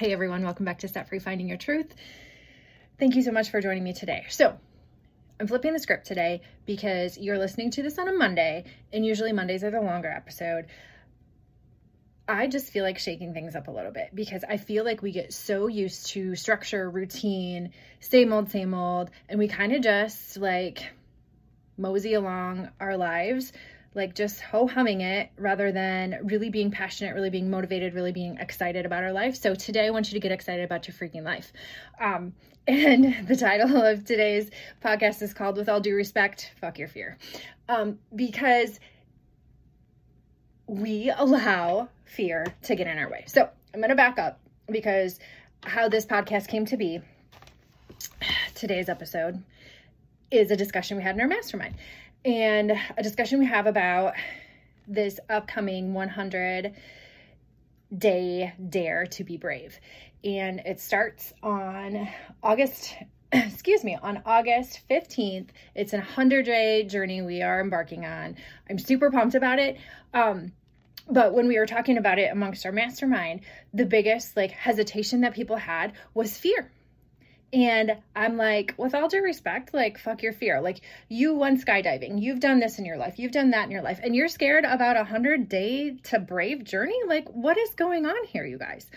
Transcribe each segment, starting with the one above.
Hey everyone, welcome back to Set Free Finding Your Truth. Thank you so much for joining me today. So, I'm flipping the script today because you're listening to this on a Monday, and usually Mondays are the longer episode. I just feel like shaking things up a little bit because I feel like we get so used to structure, routine, same old, same old, and we kind of just like mosey along our lives like just ho humming it rather than really being passionate, really being motivated, really being excited about our life. So today I want you to get excited about your freaking life. Um, and the title of today's podcast is called With All Due Respect, Fuck Your Fear. Um, because we allow fear to get in our way. So I'm going to back up because how this podcast came to be, today's episode, is a discussion we had in our mastermind and a discussion we have about this upcoming 100 day dare to be brave. And it starts on August, excuse me, on August 15th. It's a 100 day journey we are embarking on. I'm super pumped about it. Um, but when we were talking about it amongst our mastermind, the biggest like hesitation that people had was fear and I'm like, with all due respect, like, fuck your fear. Like, you went skydiving. You've done this in your life. You've done that in your life. And you're scared about a 100 day to brave journey? Like, what is going on here, you guys?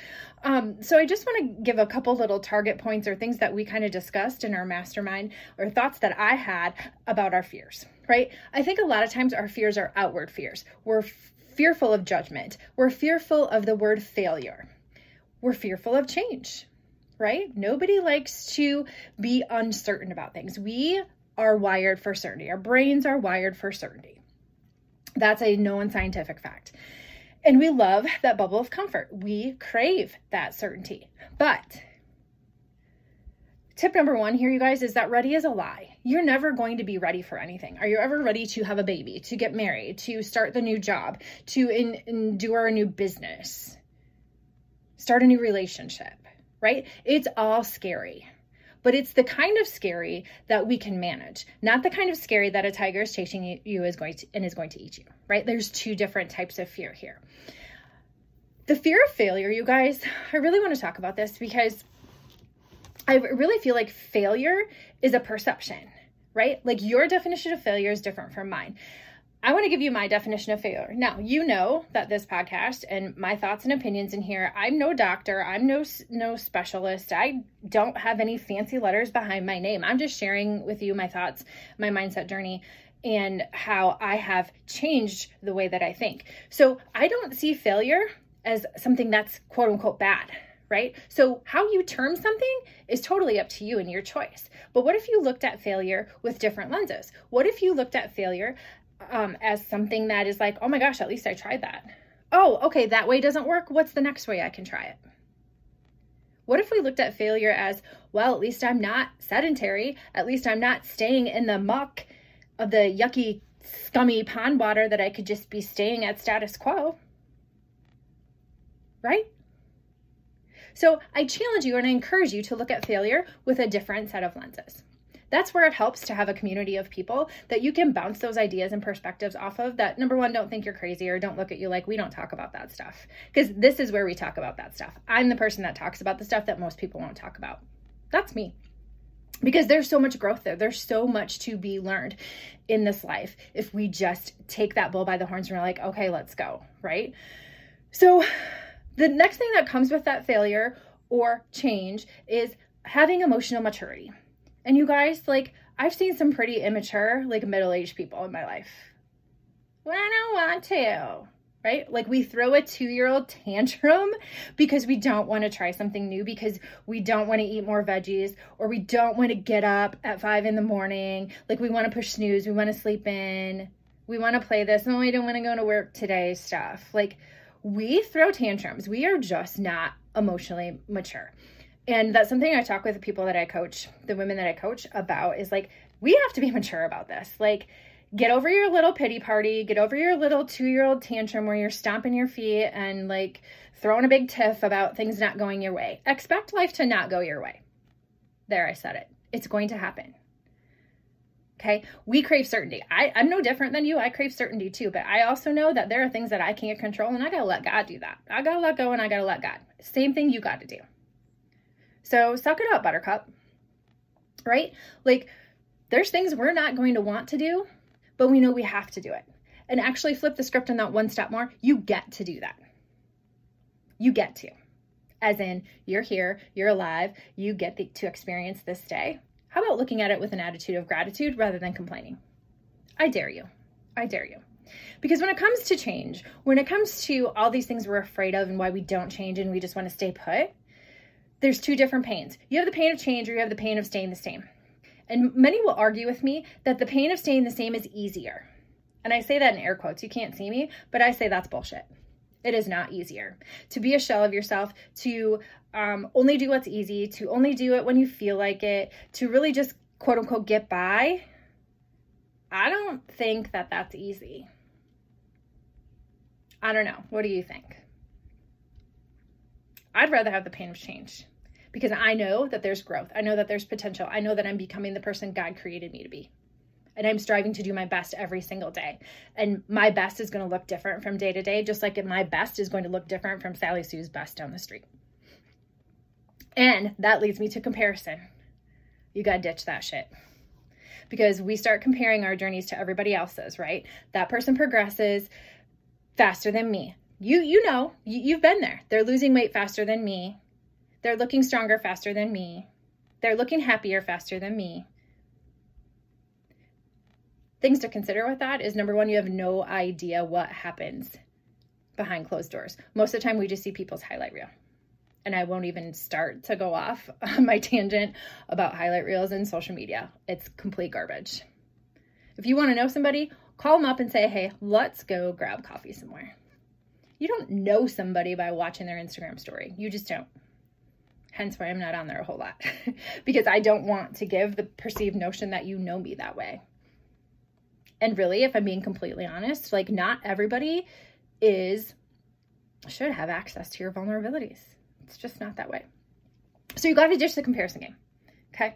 Um, so I just want to give a couple little target points or things that we kind of discussed in our mastermind or thoughts that I had about our fears, right? I think a lot of times our fears are outward fears. We're f- fearful of judgment. We're fearful of the word failure. We're fearful of change right? Nobody likes to be uncertain about things. We are wired for certainty. Our brains are wired for certainty. That's a known scientific fact. And we love that bubble of comfort. We crave that certainty. But tip number one here, you guys, is that ready is a lie. You're never going to be ready for anything. Are you ever ready to have a baby, to get married, to start the new job, to in, endure a new business, start a new relationship? Right? It's all scary. But it's the kind of scary that we can manage, not the kind of scary that a tiger is chasing you is going to and is going to eat you, right? There's two different types of fear here. The fear of failure, you guys, I really want to talk about this because I really feel like failure is a perception, right? Like your definition of failure is different from mine. I want to give you my definition of failure. Now, you know that this podcast and my thoughts and opinions in here, I'm no doctor, I'm no no specialist. I don't have any fancy letters behind my name. I'm just sharing with you my thoughts, my mindset journey and how I have changed the way that I think. So, I don't see failure as something that's quote unquote bad right? So, how you term something is totally up to you and your choice. But what if you looked at failure with different lenses? What if you looked at failure um, as something that is like, oh my gosh, at least I tried that. Oh, okay, that way doesn't work. What's the next way I can try it? What if we looked at failure as, well, at least I'm not sedentary. At least I'm not staying in the muck of the yucky, scummy pond water that I could just be staying at status quo. Right? So I challenge you and I encourage you to look at failure with a different set of lenses that's where it helps to have a community of people that you can bounce those ideas and perspectives off of that number one don't think you're crazy or don't look at you like we don't talk about that stuff. Because this is where we talk about that stuff. I'm the person that talks about the stuff that most people won't talk about. That's me. Because there's so much growth there. There's so much to be learned in this life if we just take that bull by the horns and we're like okay let's go right? So the next thing that comes with that failure or change is having emotional maturity and you guys, like, I've seen some pretty immature, like, middle aged people in my life. Well, I don't want to, right? Like, we throw a two year old tantrum because we don't want to try something new, because we don't want to eat more veggies, or we don't want to get up at five in the morning. Like, we want to push snooze, we want to sleep in, we want to play this, oh, and we don't want to go to work today stuff. Like, we throw tantrums. We are just not emotionally mature and that's something I talk with the people that I coach, the women that I coach about is like, we have to be mature about this. Like, get over your little pity party, get over your little two year old tantrum where you're stomping your feet and like throwing a big tiff about things not going your way. Expect life to not go your way. There, I said it. It's going to happen. Okay. We crave certainty. I, I'm no different than you. I crave certainty too, but I also know that there are things that I can't control and I got to let God do that. I got to let go and I got to let God. Same thing you got to do. So suck it up, Buttercup. Right? Like, there's things we're not going to want to do, but we know we have to do it. And actually flip the script on that one step more. You get to do that. You get to. As in, you're here, you're alive, you get the, to experience this day. How about looking at it with an attitude of gratitude rather than complaining? I dare you. I dare you. Because when it comes to change, when it comes to all these things we're afraid of and why we don't change and we just want to stay put, there's two different pains. You have the pain of change or you have the pain of staying the same. And many will argue with me that the pain of staying the same is easier. And I say that in air quotes. You can't see me, but I say that's bullshit. It is not easier to be a shell of yourself, to um, only do what's easy, to only do it when you feel like it, to really just quote unquote get by. I don't think that that's easy. I don't know. What do you think? I'd rather have the pain of change because I know that there's growth. I know that there's potential. I know that I'm becoming the person God created me to be. And I'm striving to do my best every single day. And my best is going to look different from day to day, just like my best is going to look different from Sally Sue's best down the street. And that leads me to comparison. You got to ditch that shit. Because we start comparing our journeys to everybody else's, right? That person progresses faster than me. You you know, you, you've been there. They're losing weight faster than me. They're looking stronger faster than me. They're looking happier faster than me. Things to consider with that is number one, you have no idea what happens behind closed doors. Most of the time, we just see people's highlight reel. And I won't even start to go off on my tangent about highlight reels and social media. It's complete garbage. If you want to know somebody, call them up and say, hey, let's go grab coffee somewhere. You don't know somebody by watching their Instagram story. You just don't hence why I'm not on there a whole lot because I don't want to give the perceived notion that you know me that way. And really, if I'm being completely honest, like not everybody is should have access to your vulnerabilities. It's just not that way. So you got to ditch the comparison game. Okay.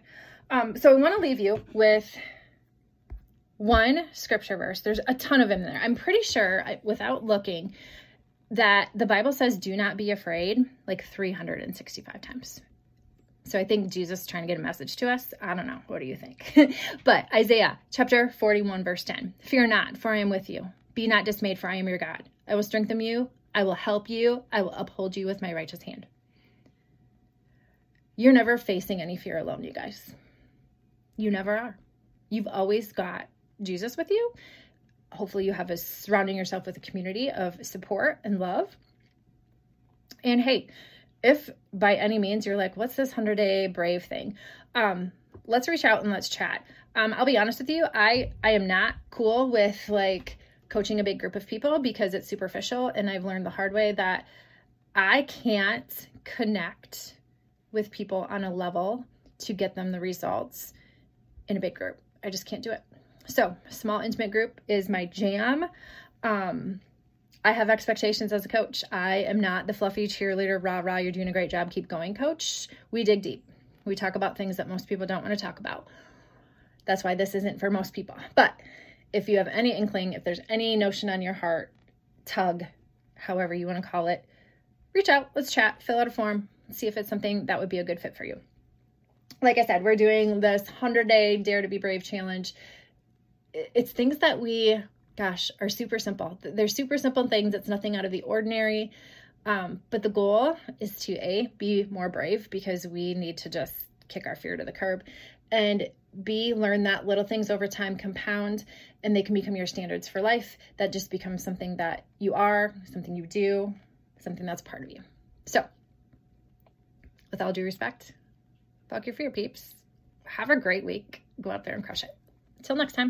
Um, so I want to leave you with one scripture verse. There's a ton of them in there. I'm pretty sure, without looking, that the Bible says, do not be afraid, like 365 times. So I think Jesus is trying to get a message to us. I don't know. What do you think? but Isaiah chapter 41, verse 10 Fear not, for I am with you. Be not dismayed, for I am your God. I will strengthen you. I will help you. I will uphold you with my righteous hand. You're never facing any fear alone, you guys. You never are. You've always got Jesus with you hopefully you have a surrounding yourself with a community of support and love. And hey, if by any means you're like, what's this 100 day brave thing? Um, let's reach out and let's chat. Um, I'll be honest with you, I I am not cool with like coaching a big group of people because it's superficial and I've learned the hard way that I can't connect with people on a level to get them the results in a big group. I just can't do it. So, small intimate group is my jam. Um, I have expectations as a coach. I am not the fluffy cheerleader, rah, rah, you're doing a great job, keep going, coach. We dig deep. We talk about things that most people don't want to talk about. That's why this isn't for most people. But if you have any inkling, if there's any notion on your heart, tug, however you want to call it, reach out, let's chat, fill out a form, see if it's something that would be a good fit for you. Like I said, we're doing this 100 day Dare to Be Brave challenge it's things that we gosh are super simple. They're super simple things. It's nothing out of the ordinary. Um, but the goal is to a be more brave because we need to just kick our fear to the curb and b learn that little things over time compound and they can become your standards for life. That just becomes something that you are something you do something that's part of you. So with all due respect fuck your fear peeps. Have a great week. Go out there and crush it. Until next time